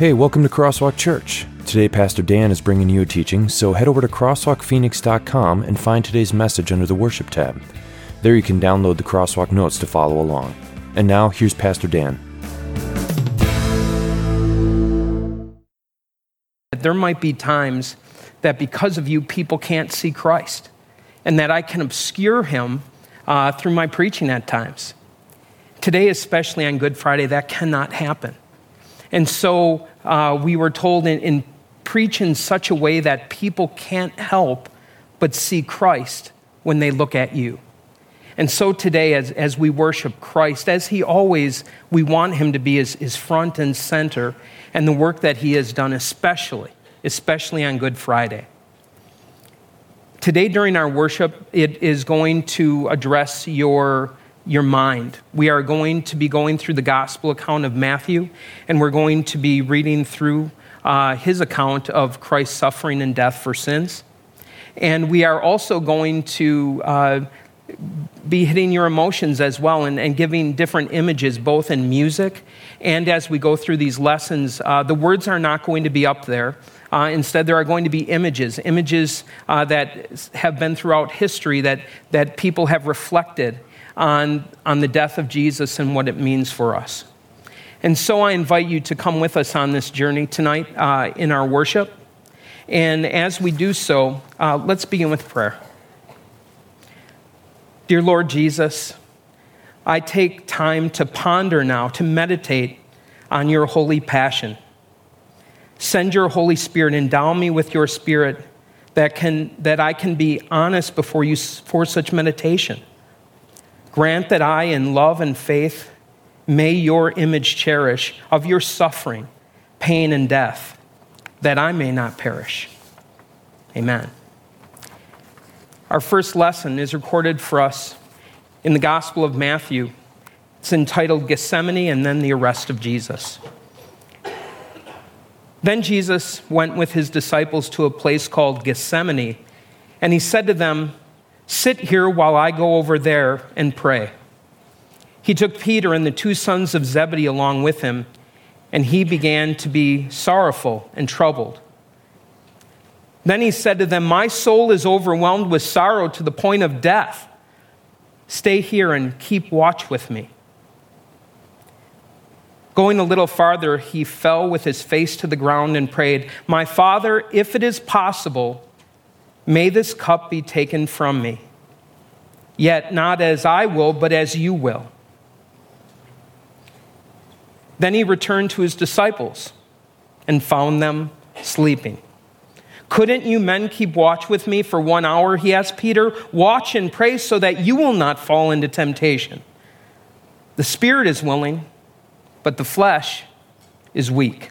Hey, welcome to Crosswalk Church. Today, Pastor Dan is bringing you a teaching, so head over to crosswalkphoenix.com and find today's message under the Worship tab. There you can download the Crosswalk notes to follow along. And now, here's Pastor Dan. There might be times that because of you, people can't see Christ, and that I can obscure him uh, through my preaching at times. Today, especially on Good Friday, that cannot happen. And so uh, we were told in, in preach in such a way that people can't help but see Christ when they look at you. And so today, as, as we worship Christ, as He always, we want Him to be His, his front and center, and the work that He has done, especially, especially on Good Friday. Today, during our worship, it is going to address your your mind. We are going to be going through the gospel account of Matthew, and we're going to be reading through uh, his account of Christ's suffering and death for sins. And we are also going to uh, be hitting your emotions as well and, and, giving different images, both in music and as we go through these lessons. Uh, the words are not going to be up there. Uh, instead, there are going to be images, images uh, that have been throughout history that, that people have reflected on, on the death of Jesus and what it means for us. And so I invite you to come with us on this journey tonight uh, in our worship. And as we do so, uh, let's begin with prayer. Dear Lord Jesus, I take time to ponder now, to meditate on your holy passion. Send your Holy Spirit, endow me with your Spirit that, can, that I can be honest before you for such meditation. Grant that I, in love and faith, may your image cherish of your suffering, pain, and death, that I may not perish. Amen. Our first lesson is recorded for us in the Gospel of Matthew. It's entitled Gethsemane and then the arrest of Jesus. Then Jesus went with his disciples to a place called Gethsemane, and he said to them, Sit here while I go over there and pray. He took Peter and the two sons of Zebedee along with him, and he began to be sorrowful and troubled. Then he said to them, My soul is overwhelmed with sorrow to the point of death. Stay here and keep watch with me. Going a little farther, he fell with his face to the ground and prayed, My Father, if it is possible, May this cup be taken from me. Yet not as I will, but as you will. Then he returned to his disciples and found them sleeping. Couldn't you men keep watch with me for one hour? He asked Peter. Watch and pray so that you will not fall into temptation. The spirit is willing, but the flesh is weak.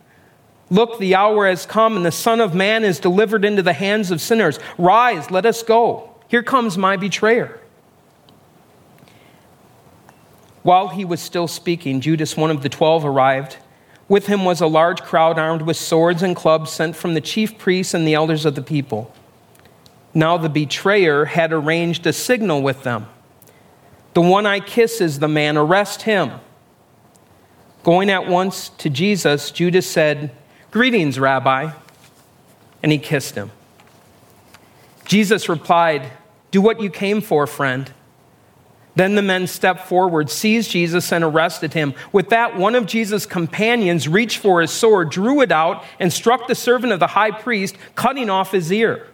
Look, the hour has come, and the Son of Man is delivered into the hands of sinners. Rise, let us go. Here comes my betrayer. While he was still speaking, Judas, one of the twelve, arrived. With him was a large crowd armed with swords and clubs sent from the chief priests and the elders of the people. Now the betrayer had arranged a signal with them. The one I kiss is the man, arrest him. Going at once to Jesus, Judas said, Greetings, Rabbi. And he kissed him. Jesus replied, Do what you came for, friend. Then the men stepped forward, seized Jesus, and arrested him. With that, one of Jesus' companions reached for his sword, drew it out, and struck the servant of the high priest, cutting off his ear.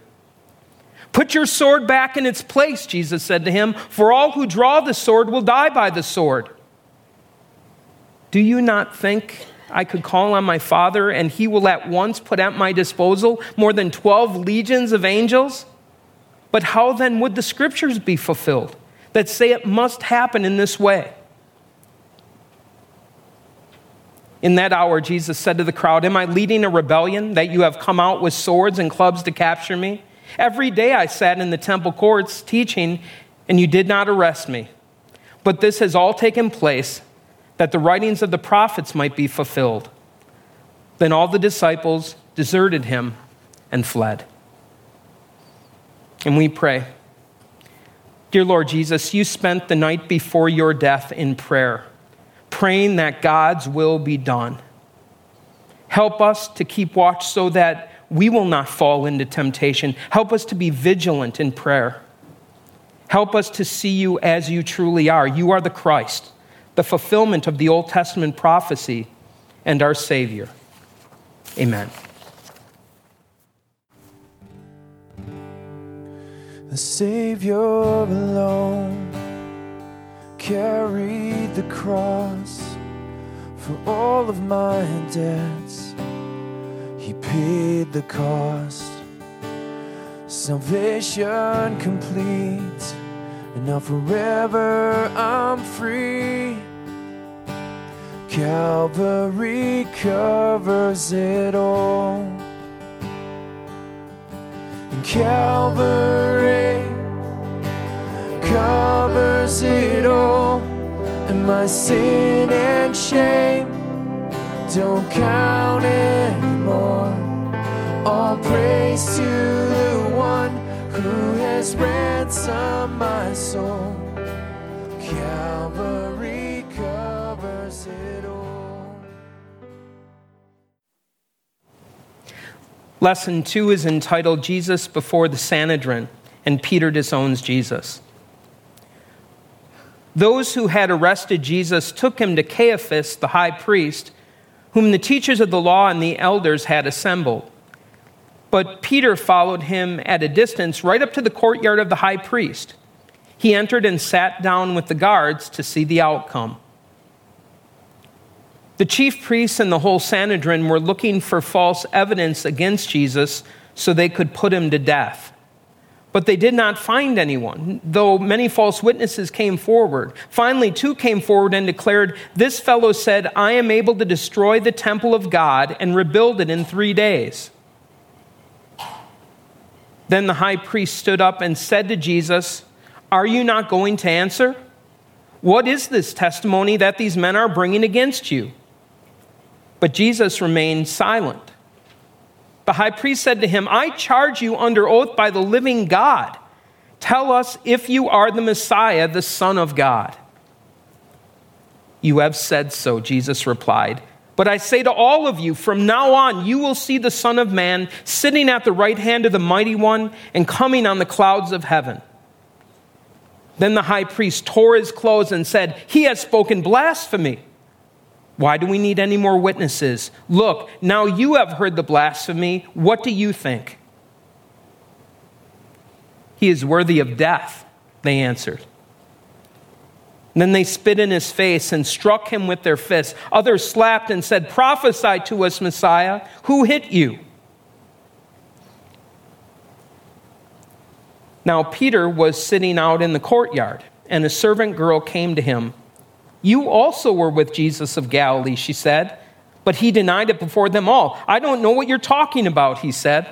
Put your sword back in its place, Jesus said to him, for all who draw the sword will die by the sword. Do you not think I could call on my Father, and he will at once put at my disposal more than 12 legions of angels? But how then would the scriptures be fulfilled that say it must happen in this way? In that hour, Jesus said to the crowd, Am I leading a rebellion that you have come out with swords and clubs to capture me? Every day I sat in the temple courts teaching, and you did not arrest me. But this has all taken place that the writings of the prophets might be fulfilled. Then all the disciples deserted him and fled. And we pray. Dear Lord Jesus, you spent the night before your death in prayer, praying that God's will be done. Help us to keep watch so that we will not fall into temptation. Help us to be vigilant in prayer. Help us to see you as you truly are. You are the Christ, the fulfillment of the Old Testament prophecy, and our Savior. Amen. The Savior alone carried the cross for all of my debts. He paid the cost. Salvation complete, and now forever I'm free. Calvary covers it all. Calvary covers it all. And my sin and shame don't count anymore. All praise to the one who has ransomed my soul. Calvary Lesson two is entitled Jesus Before the Sanhedrin, and Peter Disowns Jesus. Those who had arrested Jesus took him to Caiaphas, the high priest, whom the teachers of the law and the elders had assembled. But Peter followed him at a distance right up to the courtyard of the high priest. He entered and sat down with the guards to see the outcome. The chief priests and the whole Sanhedrin were looking for false evidence against Jesus so they could put him to death. But they did not find anyone, though many false witnesses came forward. Finally, two came forward and declared, This fellow said, I am able to destroy the temple of God and rebuild it in three days. Then the high priest stood up and said to Jesus, Are you not going to answer? What is this testimony that these men are bringing against you? But Jesus remained silent. The high priest said to him, I charge you under oath by the living God. Tell us if you are the Messiah, the Son of God. You have said so, Jesus replied. But I say to all of you, from now on, you will see the Son of Man sitting at the right hand of the Mighty One and coming on the clouds of heaven. Then the high priest tore his clothes and said, He has spoken blasphemy. Why do we need any more witnesses? Look, now you have heard the blasphemy. What do you think? He is worthy of death, they answered. then they spit in his face and struck him with their fists. Others slapped and said, Prophesy to us, Messiah. Who hit you? Now, Peter was sitting out in the courtyard, and a servant girl came to him. You also were with Jesus of Galilee, she said. But he denied it before them all. I don't know what you're talking about, he said.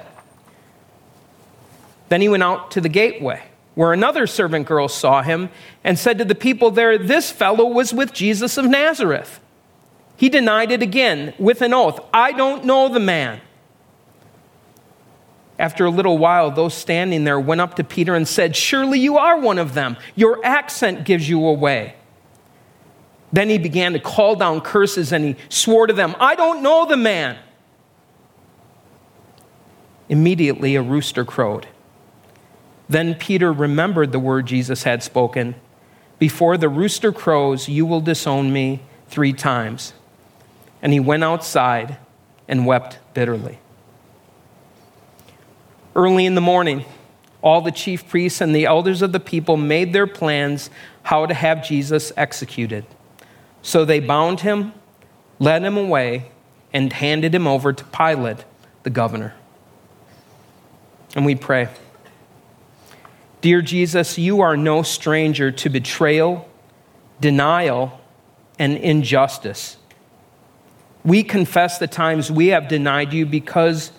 Then he went out to the gateway, where another servant girl saw him and said to the people there, This fellow was with Jesus of Nazareth. He denied it again with an oath I don't know the man. After a little while, those standing there went up to Peter and said, Surely you are one of them. Your accent gives you away. Then he began to call down curses and he swore to them, I don't know the man. Immediately a rooster crowed. Then Peter remembered the word Jesus had spoken Before the rooster crows, you will disown me three times. And he went outside and wept bitterly. Early in the morning, all the chief priests and the elders of the people made their plans how to have Jesus executed. So they bound him, led him away, and handed him over to Pilate, the governor. And we pray Dear Jesus, you are no stranger to betrayal, denial, and injustice. We confess the times we have denied you because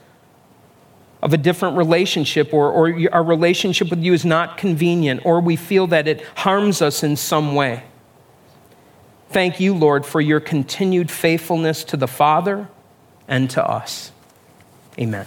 of a different relationship, or, or our relationship with you is not convenient, or we feel that it harms us in some way. Thank you, Lord, for your continued faithfulness to the Father and to us. Amen.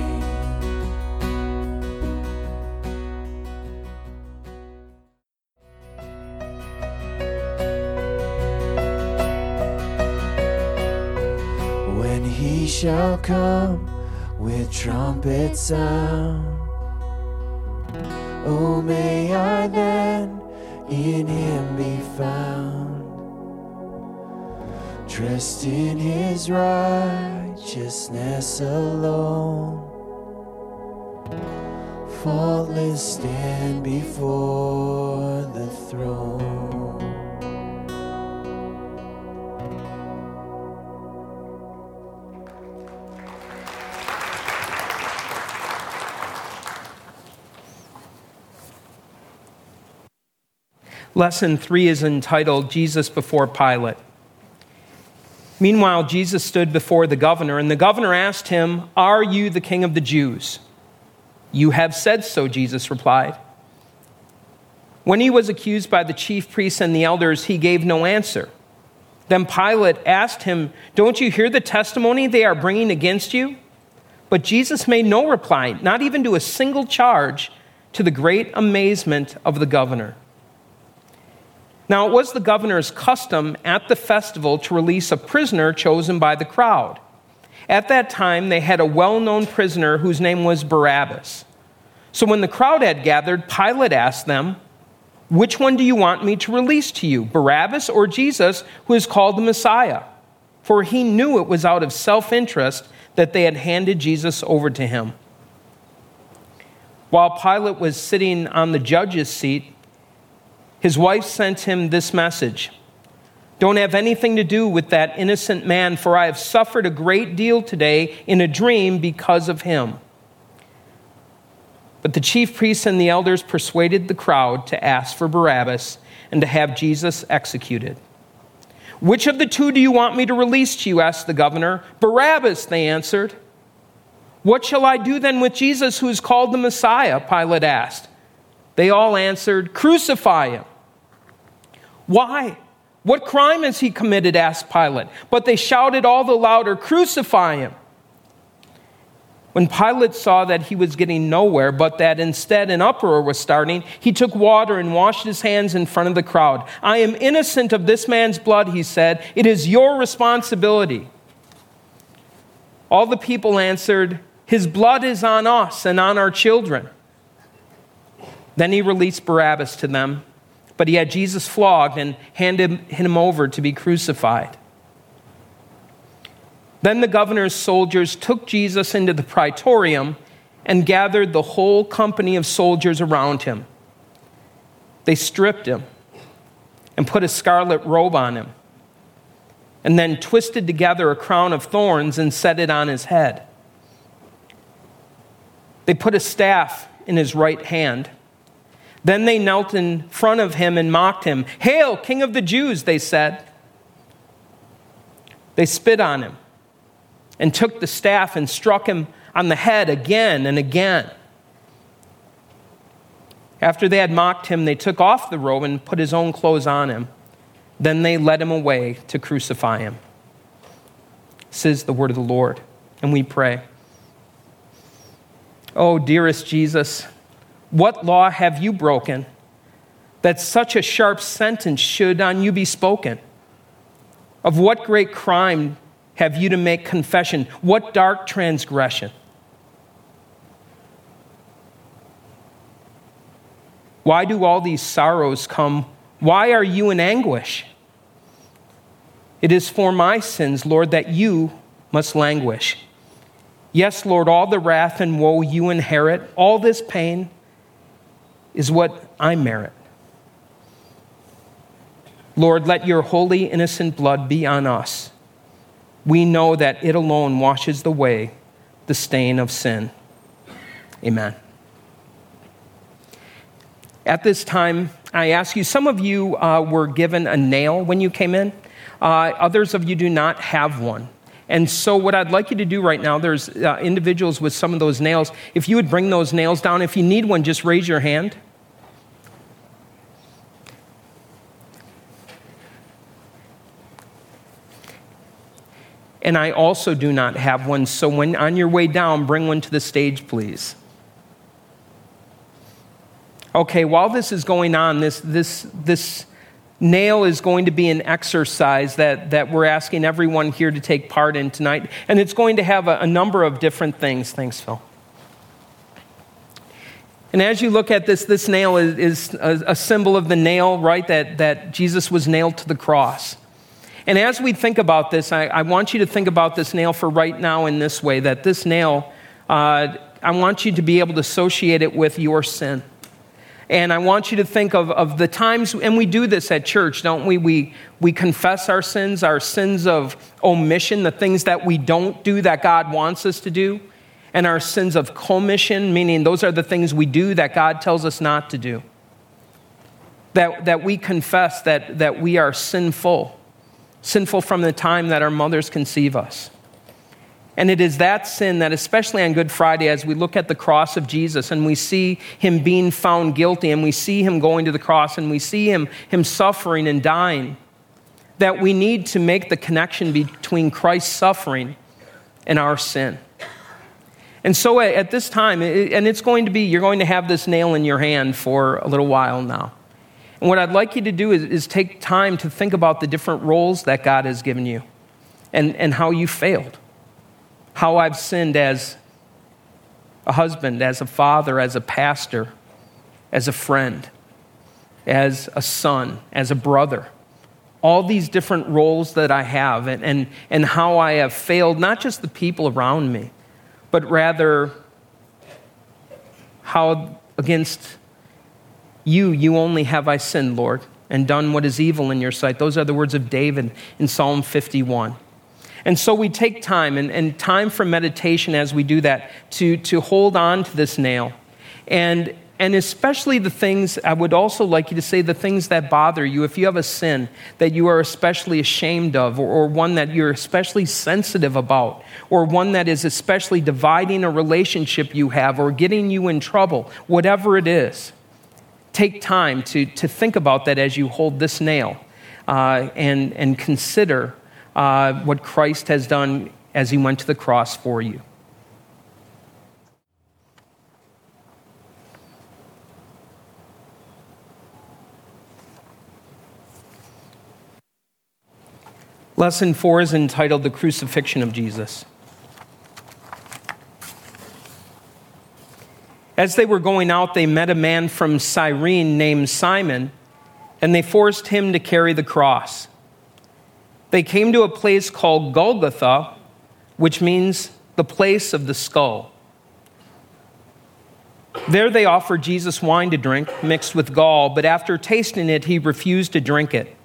Shall come with trumpet sound. Oh, may I then in him be found, dressed in his righteousness alone, faultless stand before the throne. Lesson three is entitled Jesus Before Pilate. Meanwhile, Jesus stood before the governor, and the governor asked him, Are you the king of the Jews? You have said so, Jesus replied. When he was accused by the chief priests and the elders, he gave no answer. Then Pilate asked him, Don't you hear the testimony they are bringing against you? But Jesus made no reply, not even to a single charge, to the great amazement of the governor. Now, it was the governor's custom at the festival to release a prisoner chosen by the crowd. At that time, they had a well known prisoner whose name was Barabbas. So when the crowd had gathered, Pilate asked them, Which one do you want me to release to you, Barabbas or Jesus, who is called the Messiah? For he knew it was out of self interest that they had handed Jesus over to him. While Pilate was sitting on the judge's seat, his wife sent him this message Don't have anything to do with that innocent man, for I have suffered a great deal today in a dream because of him. But the chief priests and the elders persuaded the crowd to ask for Barabbas and to have Jesus executed. Which of the two do you want me to release to you? asked the governor. Barabbas, they answered. What shall I do then with Jesus, who is called the Messiah? Pilate asked. They all answered, Crucify him. Why? What crime has he committed? asked Pilate. But they shouted all the louder, Crucify him! When Pilate saw that he was getting nowhere, but that instead an uproar was starting, he took water and washed his hands in front of the crowd. I am innocent of this man's blood, he said. It is your responsibility. All the people answered, His blood is on us and on our children. Then he released Barabbas to them but he had Jesus flogged and handed him over to be crucified. Then the governor's soldiers took Jesus into the praetorium and gathered the whole company of soldiers around him. They stripped him and put a scarlet robe on him, and then twisted together a crown of thorns and set it on his head. They put a staff in his right hand then they knelt in front of him and mocked him. Hail, King of the Jews, they said. They spit on him and took the staff and struck him on the head again and again. After they had mocked him, they took off the robe and put his own clothes on him. Then they led him away to crucify him. This is the word of the Lord, and we pray. Oh, dearest Jesus, what law have you broken that such a sharp sentence should on you be spoken? Of what great crime have you to make confession? What dark transgression? Why do all these sorrows come? Why are you in anguish? It is for my sins, Lord, that you must languish. Yes, Lord, all the wrath and woe you inherit, all this pain is what I merit. Lord, let your holy, innocent blood be on us. We know that it alone washes away the stain of sin. Amen. At this time, I ask you, some of you uh, were given a nail when you came in, uh, others of you do not have one. And so, what I'd like you to do right now, there's uh, individuals with some of those nails. If you would bring those nails down, if you need one, just raise your hand. And I also do not have one, so when on your way down, bring one to the stage, please. Okay, while this is going on, this, this, this nail is going to be an exercise that, that we're asking everyone here to take part in tonight. And it's going to have a, a number of different things. Thanks, Phil. And as you look at this, this nail is, is a, a, symbol of the nail, right? That, that Jesus was nailed to the cross. And as we think about this, I, I want you to think about this nail for right now in this way that this nail, uh, I want you to be able to associate it with your sin. And I want you to think of, of the times, and we do this at church, don't we? we? We confess our sins, our sins of omission, the things that we don't do that God wants us to do, and our sins of commission, meaning those are the things we do that God tells us not to do. That, that we confess that, that we are sinful, sinful from the time that our mothers conceive us. And it is that sin that, especially on Good Friday, as we look at the cross of Jesus and we see him being found guilty and we see him going to the cross and we see him, him suffering and dying, that we need to make the connection between Christ's suffering and our sin. And so at this time, and it's going to be, you're going to have this nail in your hand for a little while now. And what I'd like you to do is, is take time to think about the different roles that God has given you and, and how you failed how I've sinned as a husband, as a father, as a pastor, as a friend, as a son, as a brother. All these different roles that I have, and, and, and how I have failed not just the people around me, but rather how against you, you only have I sinned, Lord, and done what is evil in your sight. Those are the words of David in Psalm 51. And so we take time and, and time for meditation as we do that to, to hold on to this nail. And, and especially the things, I would also like you to say the things that bother you. If you have a sin that you are especially ashamed of, or, or one that you're especially sensitive about, or one that is especially dividing a relationship you have, or getting you in trouble, whatever it is, take time to, to think about that as you hold this nail uh, and, and consider uh, what Christ has done as he went to the cross for you. Lesson four is entitled The Crucifixion of Jesus. As they were going out, they met a man from Cyrene named Simon, and they forced him to carry the cross. They came to a place called Golgotha, which means the place of the skull. There they offered Jesus wine to drink, mixed with gall, but after tasting it, he refused to drink it.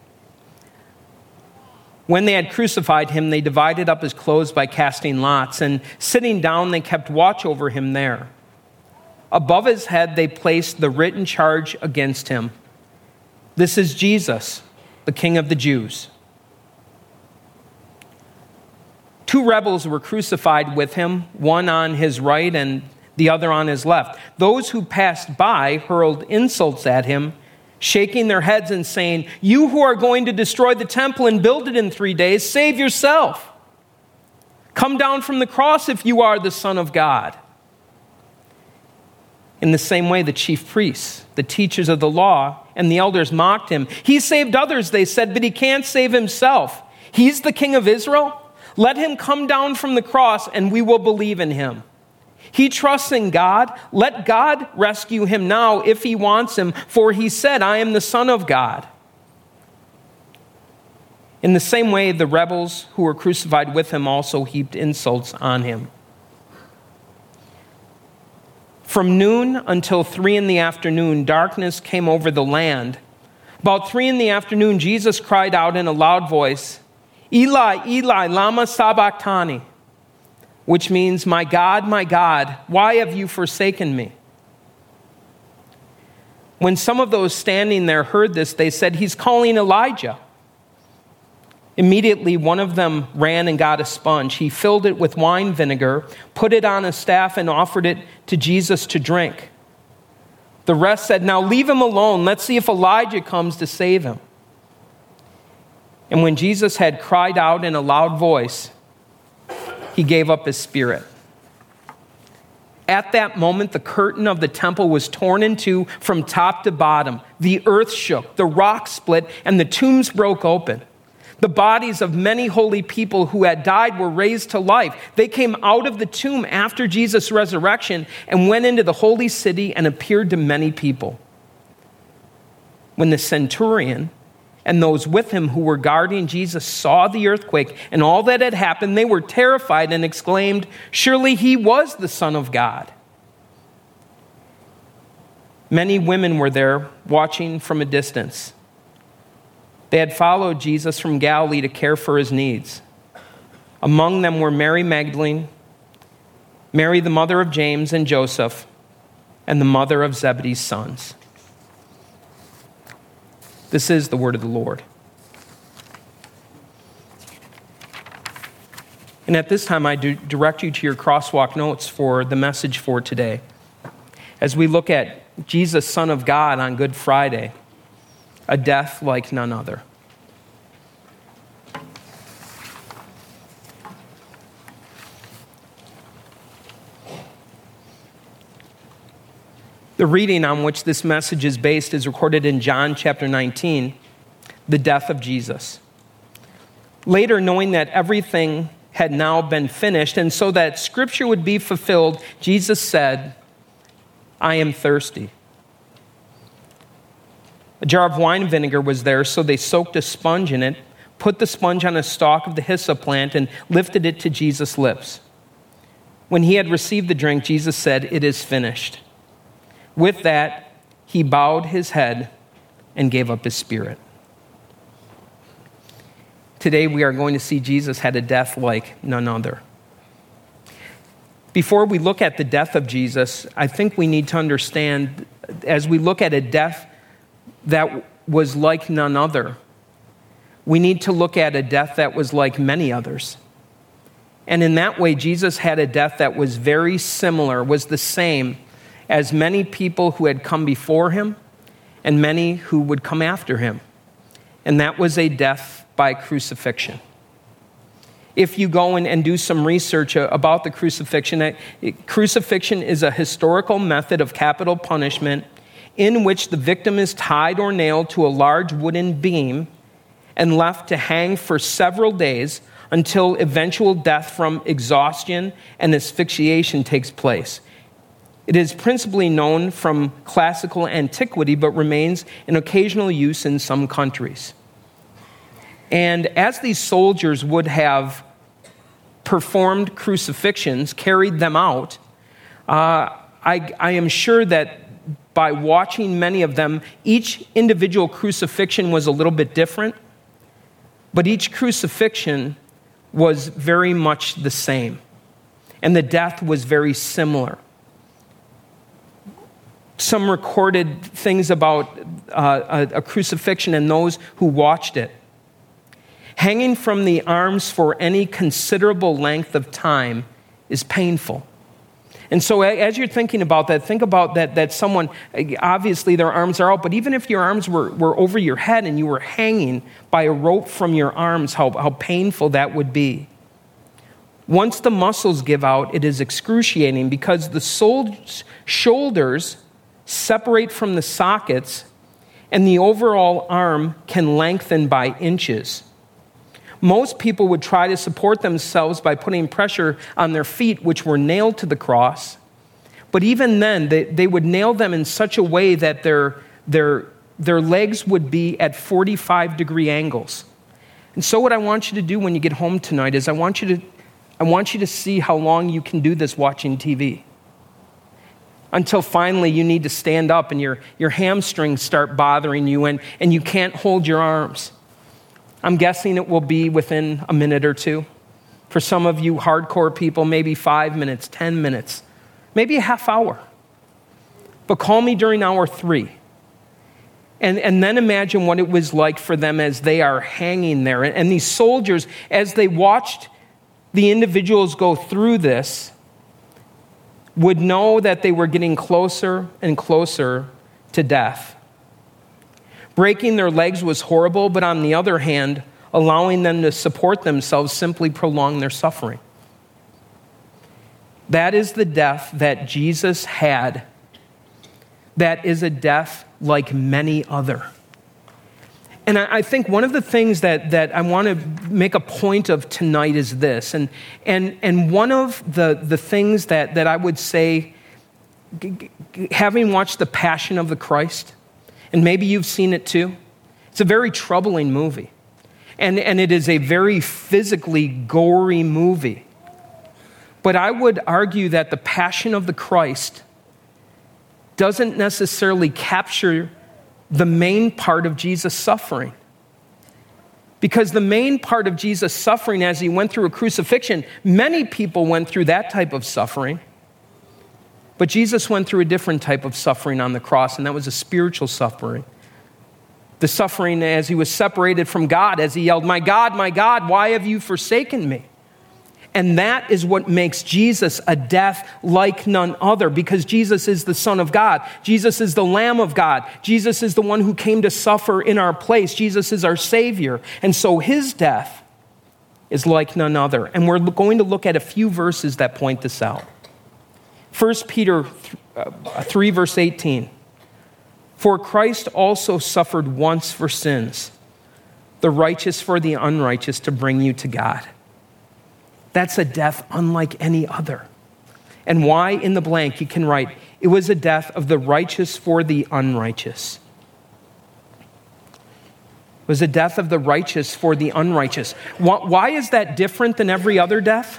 When they had crucified him, they divided up his clothes by casting lots, and sitting down, they kept watch over him there. Above his head, they placed the written charge against him This is Jesus, the King of the Jews. Two rebels were crucified with him, one on his right and the other on his left. Those who passed by hurled insults at him, shaking their heads and saying, You who are going to destroy the temple and build it in three days, save yourself. Come down from the cross if you are the Son of God. In the same way, the chief priests, the teachers of the law, and the elders mocked him. He saved others, they said, but he can't save himself. He's the king of Israel. Let him come down from the cross and we will believe in him. He trusts in God. Let God rescue him now if he wants him, for he said, I am the Son of God. In the same way, the rebels who were crucified with him also heaped insults on him. From noon until three in the afternoon, darkness came over the land. About three in the afternoon, Jesus cried out in a loud voice, Eli, Eli, Lama Sabachthani, which means, My God, my God, why have you forsaken me? When some of those standing there heard this, they said, He's calling Elijah. Immediately, one of them ran and got a sponge. He filled it with wine vinegar, put it on a staff, and offered it to Jesus to drink. The rest said, Now leave him alone. Let's see if Elijah comes to save him. And when Jesus had cried out in a loud voice, he gave up his spirit. At that moment, the curtain of the temple was torn in two from top to bottom. The earth shook, the rocks split, and the tombs broke open. The bodies of many holy people who had died were raised to life. They came out of the tomb after Jesus' resurrection and went into the holy city and appeared to many people. When the centurion and those with him who were guarding Jesus saw the earthquake and all that had happened, they were terrified and exclaimed, Surely he was the Son of God. Many women were there watching from a distance. They had followed Jesus from Galilee to care for his needs. Among them were Mary Magdalene, Mary, the mother of James and Joseph, and the mother of Zebedee's sons. This is the word of the Lord. And at this time, I direct you to your crosswalk notes for the message for today. As we look at Jesus, Son of God, on Good Friday a death like none other. The reading on which this message is based is recorded in John chapter 19, the death of Jesus. Later, knowing that everything had now been finished, and so that scripture would be fulfilled, Jesus said, I am thirsty. A jar of wine vinegar was there, so they soaked a sponge in it, put the sponge on a stalk of the hyssop plant, and lifted it to Jesus' lips. When he had received the drink, Jesus said, It is finished. With that, he bowed his head and gave up his spirit. Today, we are going to see Jesus had a death like none other. Before we look at the death of Jesus, I think we need to understand, as we look at a death that was like none other. We need to look at a death that was like many others. And in that way, Jesus had a death that was very similar, was the same as many people who had come before him and many who would come after him. And that was a death by crucifixion. If you go in and do some research uh, about the crucifixion, crucifixion is a historical method of capital punishment in which the victim is tied or nailed to a large wooden beam and left to hang for several days until eventual death from exhaustion and asphyxiation takes place. It is principally known from classical antiquity, but remains in occasional use in some countries. And as these soldiers would have performed crucifixions, carried them out, uh, I, I am sure that by watching many of them, each individual crucifixion was a little bit different, but each crucifixion was very much the same. And the death was very similar. Some recorded things about uh, a, a crucifixion and those who watched it. Hanging from the arms for any considerable length of time is painful. And so, as you're thinking about that, think about that, that someone, obviously their arms are out, but even if your arms were, were over your head and you were hanging by a rope from your arms, how, how painful that would be. Once the muscles give out, it is excruciating because the shoulders separate from the sockets and the overall arm can lengthen by inches. Most people would try to support themselves by putting pressure on their feet, which were nailed to the cross. But even then, they, they would nail them in such a way that their, their, their legs would be at 45 degree angles. And so, what I want you to do when you get home tonight is I want you to, I want you to see how long you can do this watching TV. Until finally you need to stand up and your, your hamstrings start bothering you and, and you can't hold your arms. I'm guessing it will be within a minute or two. For some of you hardcore people, maybe five minutes, 10 minutes, maybe a half hour. But call me during hour three. And, and then imagine what it was like for them as they are hanging there. And, and these soldiers, as they watched the individuals go through this, would know that they were getting closer and closer to death. Breaking their legs was horrible, but on the other hand, allowing them to support themselves simply prolonged their suffering. That is the death that Jesus had. That is a death like many other. And I, think one of the things that, that I want to make a point of tonight is this. And, and, and one of the, the things that, that I would say, having watched The Passion of the Christ, and maybe you've seen it too, it's a very troubling movie. And, and it is a very physically gory movie. But I would argue that The Passion of the Christ doesn't necessarily capture the main part of Jesus' suffering. Because the main part of Jesus' suffering as he went through a crucifixion, many people went through that type of suffering. But Jesus went through a different type of suffering on the cross, and that was a spiritual suffering. The suffering as he was separated from God, as he yelled, My God, my God, why have you forsaken me? And that is what makes Jesus a death like none other because Jesus is the Son of God. Jesus is the Lamb of God. Jesus is the one who came to suffer in our place. Jesus is our Savior. And so his death is like none other. And we're going to look at a few verses that point this out. 1 Peter uh, 3, verse 18. For Christ also suffered once for sins, the righteous for the unrighteous, to bring you to God that's a death unlike any other. And why in the blank you can write, it was a death of the righteous for the unrighteous. It was a death of the righteous for the unrighteous. Why is that different than every other death?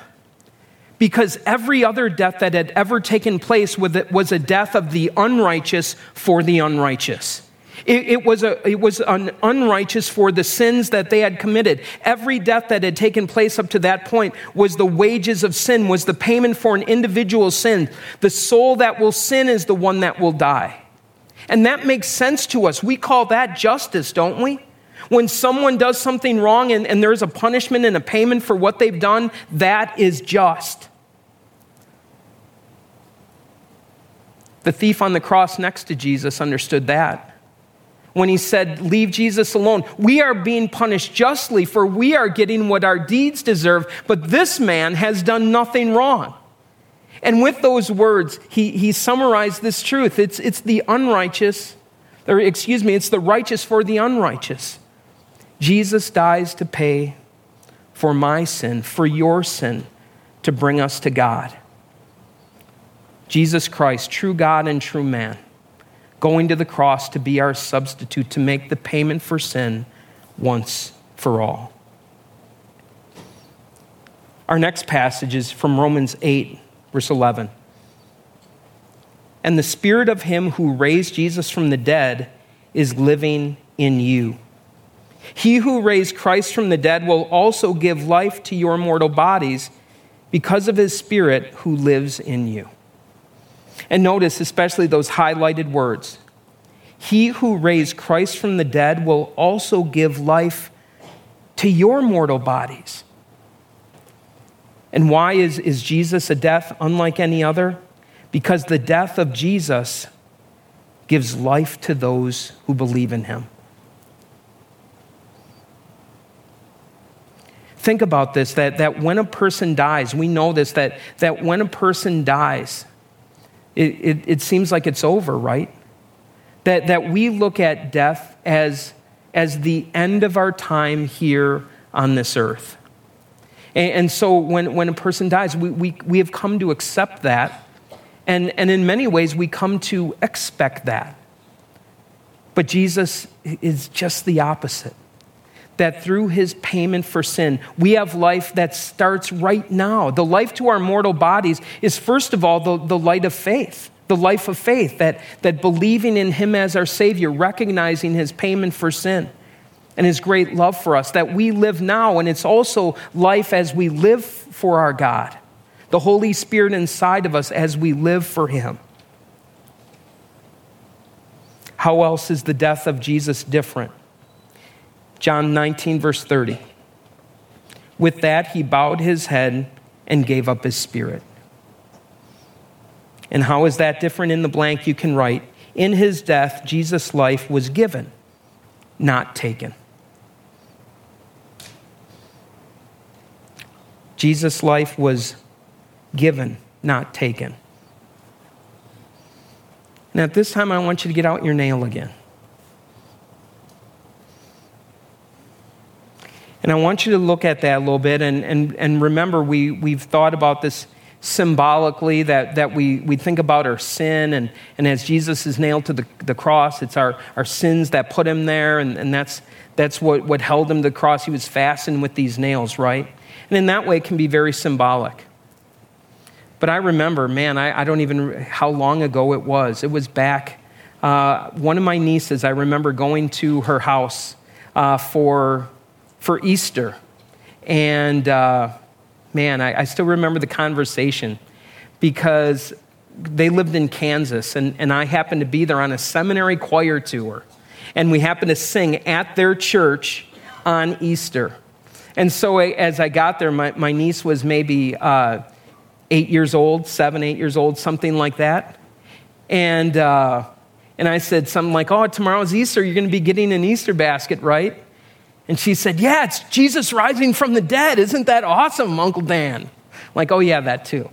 Because every other death that had ever taken place was a death of the unrighteous for the unrighteous. It, it, was a, it was an unrighteous for the sins that they had committed. Every death that had taken place up to that point was the wages of sin, was the payment for an individual sin. The soul that will sin is the one that will die. And that makes sense to us. We call that justice, don't we? When someone does something wrong and, and there's a punishment and a payment for what they've done, that is just. The thief on the cross next to Jesus understood that when he said, Leave Jesus alone. We are being punished justly, for we are getting what our deeds deserve, but this man has done nothing wrong. And with those words, he, he summarized this truth it's, it's the unrighteous, or excuse me, it's the righteous for the unrighteous. Jesus dies to pay for my sin, for your sin, to bring us to God. Jesus Christ, true God and true man going to the cross to be our substitute, to make the payment for sin once for all. Our next passage is from Romans 8, verse 11. And the spirit of him who raised Jesus from the dead is living in you. He who raised Christ from the dead will also give life to your mortal bodies because of his spirit who lives in you. And notice especially those highlighted words. He who raised Christ from the dead will also give life to your mortal bodies. And why is, is Jesus a death unlike any other? Because the death of Jesus gives life to those who believe in him. Think about this that, that when a person dies, we know this, that, that when a person dies, it, it, it seems like it's over, right? That, that we look at death as, as the end of our time here on this earth. And, and so when, when a person dies, we, we, we have come to accept that. And, and in many ways, we come to expect that. But Jesus is just the opposite. That through his payment for sin, we have life that starts right now. The life to our mortal bodies is, first of all, the, the light of faith, the life of faith, that, that believing in him as our Savior, recognizing his payment for sin and his great love for us, that we live now, and it's also life as we live for our God, the Holy Spirit inside of us as we live for him. How else is the death of Jesus different? John 19, verse 30. With that, he bowed his head and gave up his spirit. And how is that different in the blank? You can write, In his death, Jesus' life was given, not taken. Jesus' life was given, not taken. And at this time, I want you to get out your nail again. And I want you to look at that a little bit and, and, and remember, we, we've thought about this symbolically that, that we, we think about our sin, and, and as Jesus is nailed to the, the cross, it's our, our sins that put him there, and, and that's, that's what, what held him to the cross. He was fastened with these nails, right? And in that way, it can be very symbolic. But I remember, man, I, I don't even how long ago it was. It was back. Uh, one of my nieces, I remember going to her house uh, for, for Easter. And uh, man, I, I still remember the conversation because they lived in Kansas, and, and I happened to be there on a seminary choir tour. And we happened to sing at their church on Easter. And so as I got there, my, my niece was maybe uh, eight years old, seven, eight years old, something like that. And, uh, and I said something like, Oh, tomorrow's Easter. You're going to be getting an Easter basket, right? And she said, Yeah, it's Jesus rising from the dead. Isn't that awesome, Uncle Dan? I'm like, oh, yeah, that too.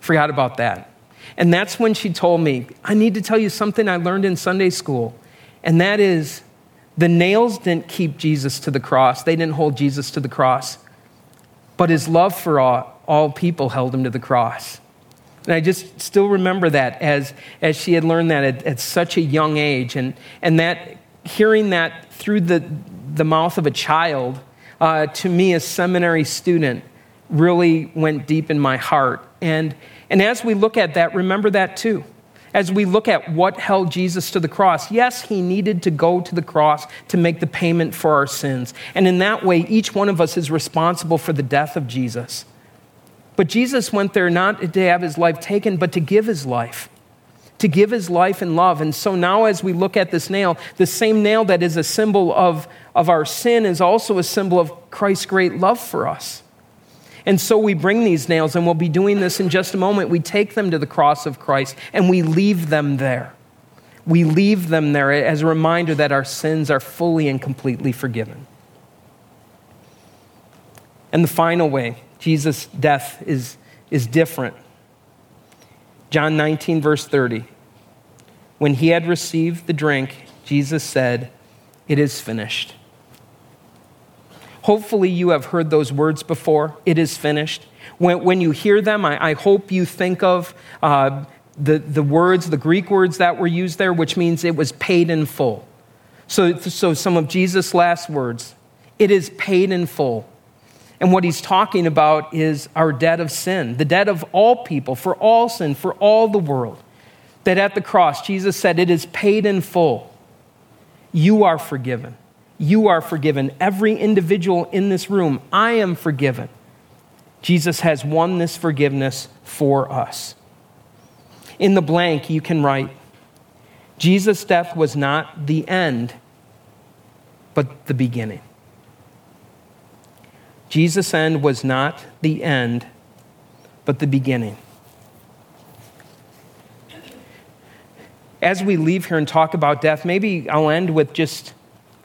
Forgot about that. And that's when she told me, I need to tell you something I learned in Sunday school. And that is, the nails didn't keep Jesus to the cross, they didn't hold Jesus to the cross. But his love for all, all people held him to the cross. And I just still remember that as, as she had learned that at, at such a young age. And, and that hearing that through the, the mouth of a child, uh, to me, a seminary student, really went deep in my heart. And, and as we look at that, remember that too. As we look at what held Jesus to the cross, yes, he needed to go to the cross to make the payment for our sins. And in that way, each one of us is responsible for the death of Jesus. But Jesus went there not to have his life taken, but to give his life, to give his life and love. And so now, as we look at this nail, the same nail that is a symbol of, of our sin is also a symbol of Christ's great love for us. And so we bring these nails, and we'll be doing this in just a moment. We take them to the cross of Christ and we leave them there. We leave them there as a reminder that our sins are fully and completely forgiven. And the final way Jesus' death is, is different. John 19, verse 30. When he had received the drink, Jesus said, It is finished. Hopefully, you have heard those words before. It is finished. When, when you hear them, I, I hope you think of uh, the, the words, the Greek words that were used there, which means it was paid in full. So, so some of Jesus' last words it is paid in full. And what he's talking about is our debt of sin, the debt of all people, for all sin, for all the world. That at the cross, Jesus said, It is paid in full. You are forgiven. You are forgiven. Every individual in this room, I am forgiven. Jesus has won this forgiveness for us. In the blank, you can write, Jesus' death was not the end, but the beginning. Jesus' end was not the end, but the beginning. As we leave here and talk about death, maybe I'll end with just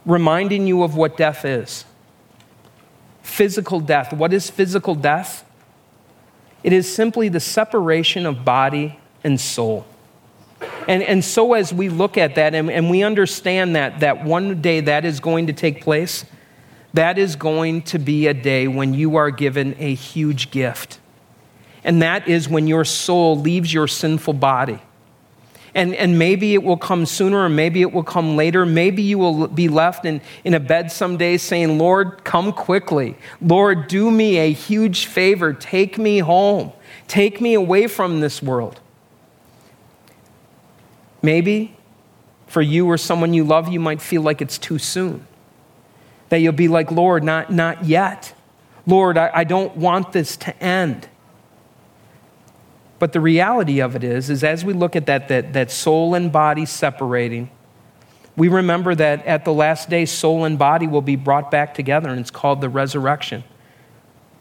reminding you of what death is. Physical death. What is physical death? It is simply the separation of body and soul. And, and so, as we look at that and, and we understand that, that one day that is going to take place, that is going to be a day when you are given a huge gift. And that is when your soul leaves your sinful body. And, and maybe it will come sooner or maybe it will come later. Maybe you will be left in, in a bed someday saying, Lord, come quickly. Lord, do me a huge favor. Take me home. Take me away from this world. Maybe for you or someone you love, you might feel like it's too soon. That you'll be like, Lord, not, not yet. Lord, I, I don't want this to end. But the reality of it is, is as we look at that, that, that soul and body separating, we remember that at the last day, soul and body will be brought back together, and it's called the resurrection.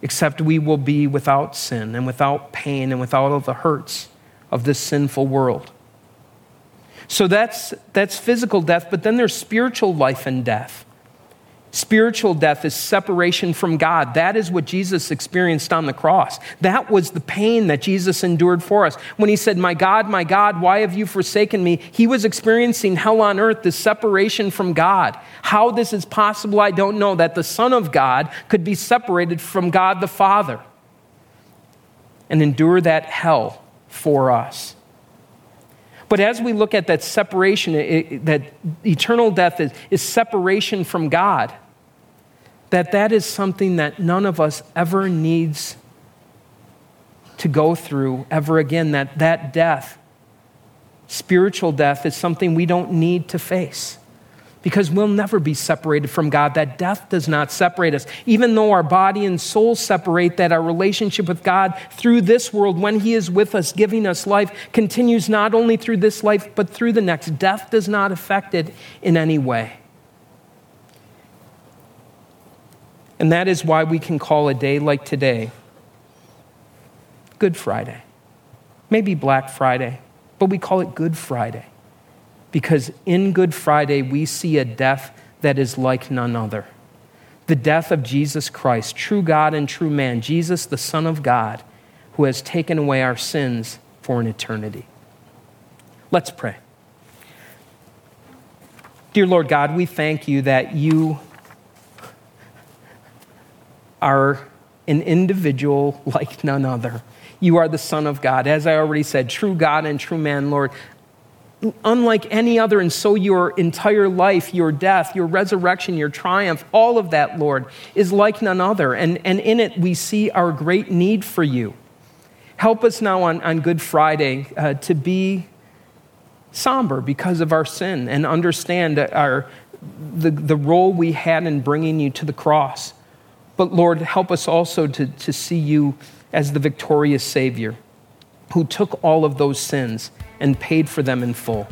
Except we will be without sin and without pain and without all the hurts of this sinful world. So that's, that's physical death, but then there's spiritual life and death. Spiritual death is separation from God. That is what Jesus experienced on the cross. That was the pain that Jesus endured for us. When he said, My God, my God, why have you forsaken me? He was experiencing hell on earth, the separation from God. How this is possible, I don't know, that the Son of God could be separated from God the Father and endure that hell for us. But as we look at that separation, it, that eternal death is, is separation from God, that that is something that none of us ever needs to go through ever again, that that death, spiritual death, is something we don't need to face because we'll never be separated from God. That death does not separate us. Even though our body and soul separate, that our relationship with God through this world, when He is with us, giving us life, continues not only through this life, but through the next. Death does not affect it in any way. And that is why we can call a day like today Good Friday. Maybe Black Friday, but we call it Good Friday because in Good Friday we see a death that is like none other. The death of Jesus Christ, true God and true man, Jesus, the Son of God, who has taken away our sins for an eternity. Let's pray. Dear Lord God, we thank you that you are an individual like none other. You are the Son of God. As I already said, true God and true man, Lord unlike any other, and so your entire life, your death, your resurrection, your triumph, all of that, Lord, is like none other. And, and in it, we see our great need for you. Help us now on, on Good Friday uh, to be somber because of our sin and understand our, the, the role we had in bringing you to the cross. But Lord, help us also to, to see you as the victorious Savior who took all of those sins and paid for them in full.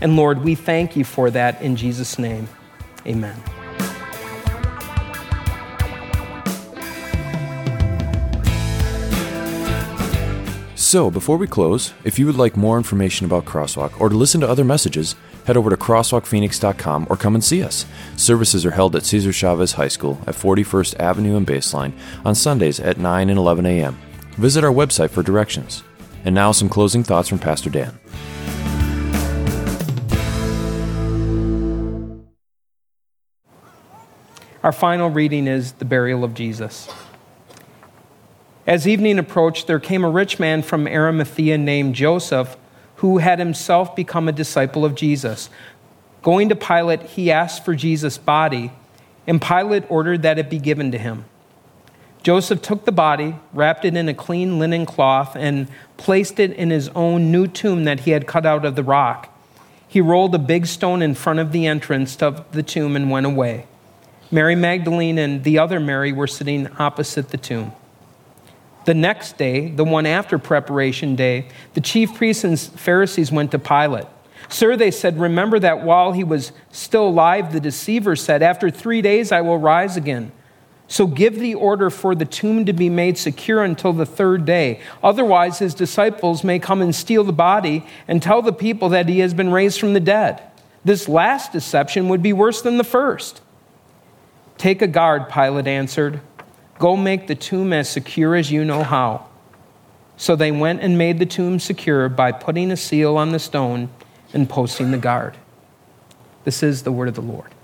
And Lord, we thank you for that in Jesus' name. Amen. So, before we close, if you would like more information about Crosswalk or to listen to other messages, head over to crosswalkphoenix.com or come and see us. Services are held at Cesar Chavez High School at 41st Avenue and Baseline on Sundays at 9 and 11 a.m. Visit our website for directions. And now, some closing thoughts from Pastor Dan. Our final reading is the burial of Jesus. As evening approached, there came a rich man from Arimathea named Joseph, who had himself become a disciple of Jesus. Going to Pilate, he asked for Jesus' body, and Pilate ordered that it be given to him. Joseph took the body, wrapped it in a clean linen cloth, and placed it in his own new tomb that he had cut out of the rock. He rolled a big stone in front of the entrance of the tomb and went away. Mary Magdalene and the other Mary were sitting opposite the tomb. The next day, the one after preparation day, the chief priests and Pharisees went to Pilate. Sir, they said, remember that while he was still alive, the deceiver said, After three days I will rise again. So give the order for the tomb to be made secure until the third day. Otherwise, his disciples may come and steal the body and tell the people that he has been raised from the dead. This last deception would be worse than the first. Take a guard, Pilate answered. Go make the tomb as secure as you know how. So they went and made the tomb secure by putting a seal on the stone and posting the guard. This is the word of the Lord.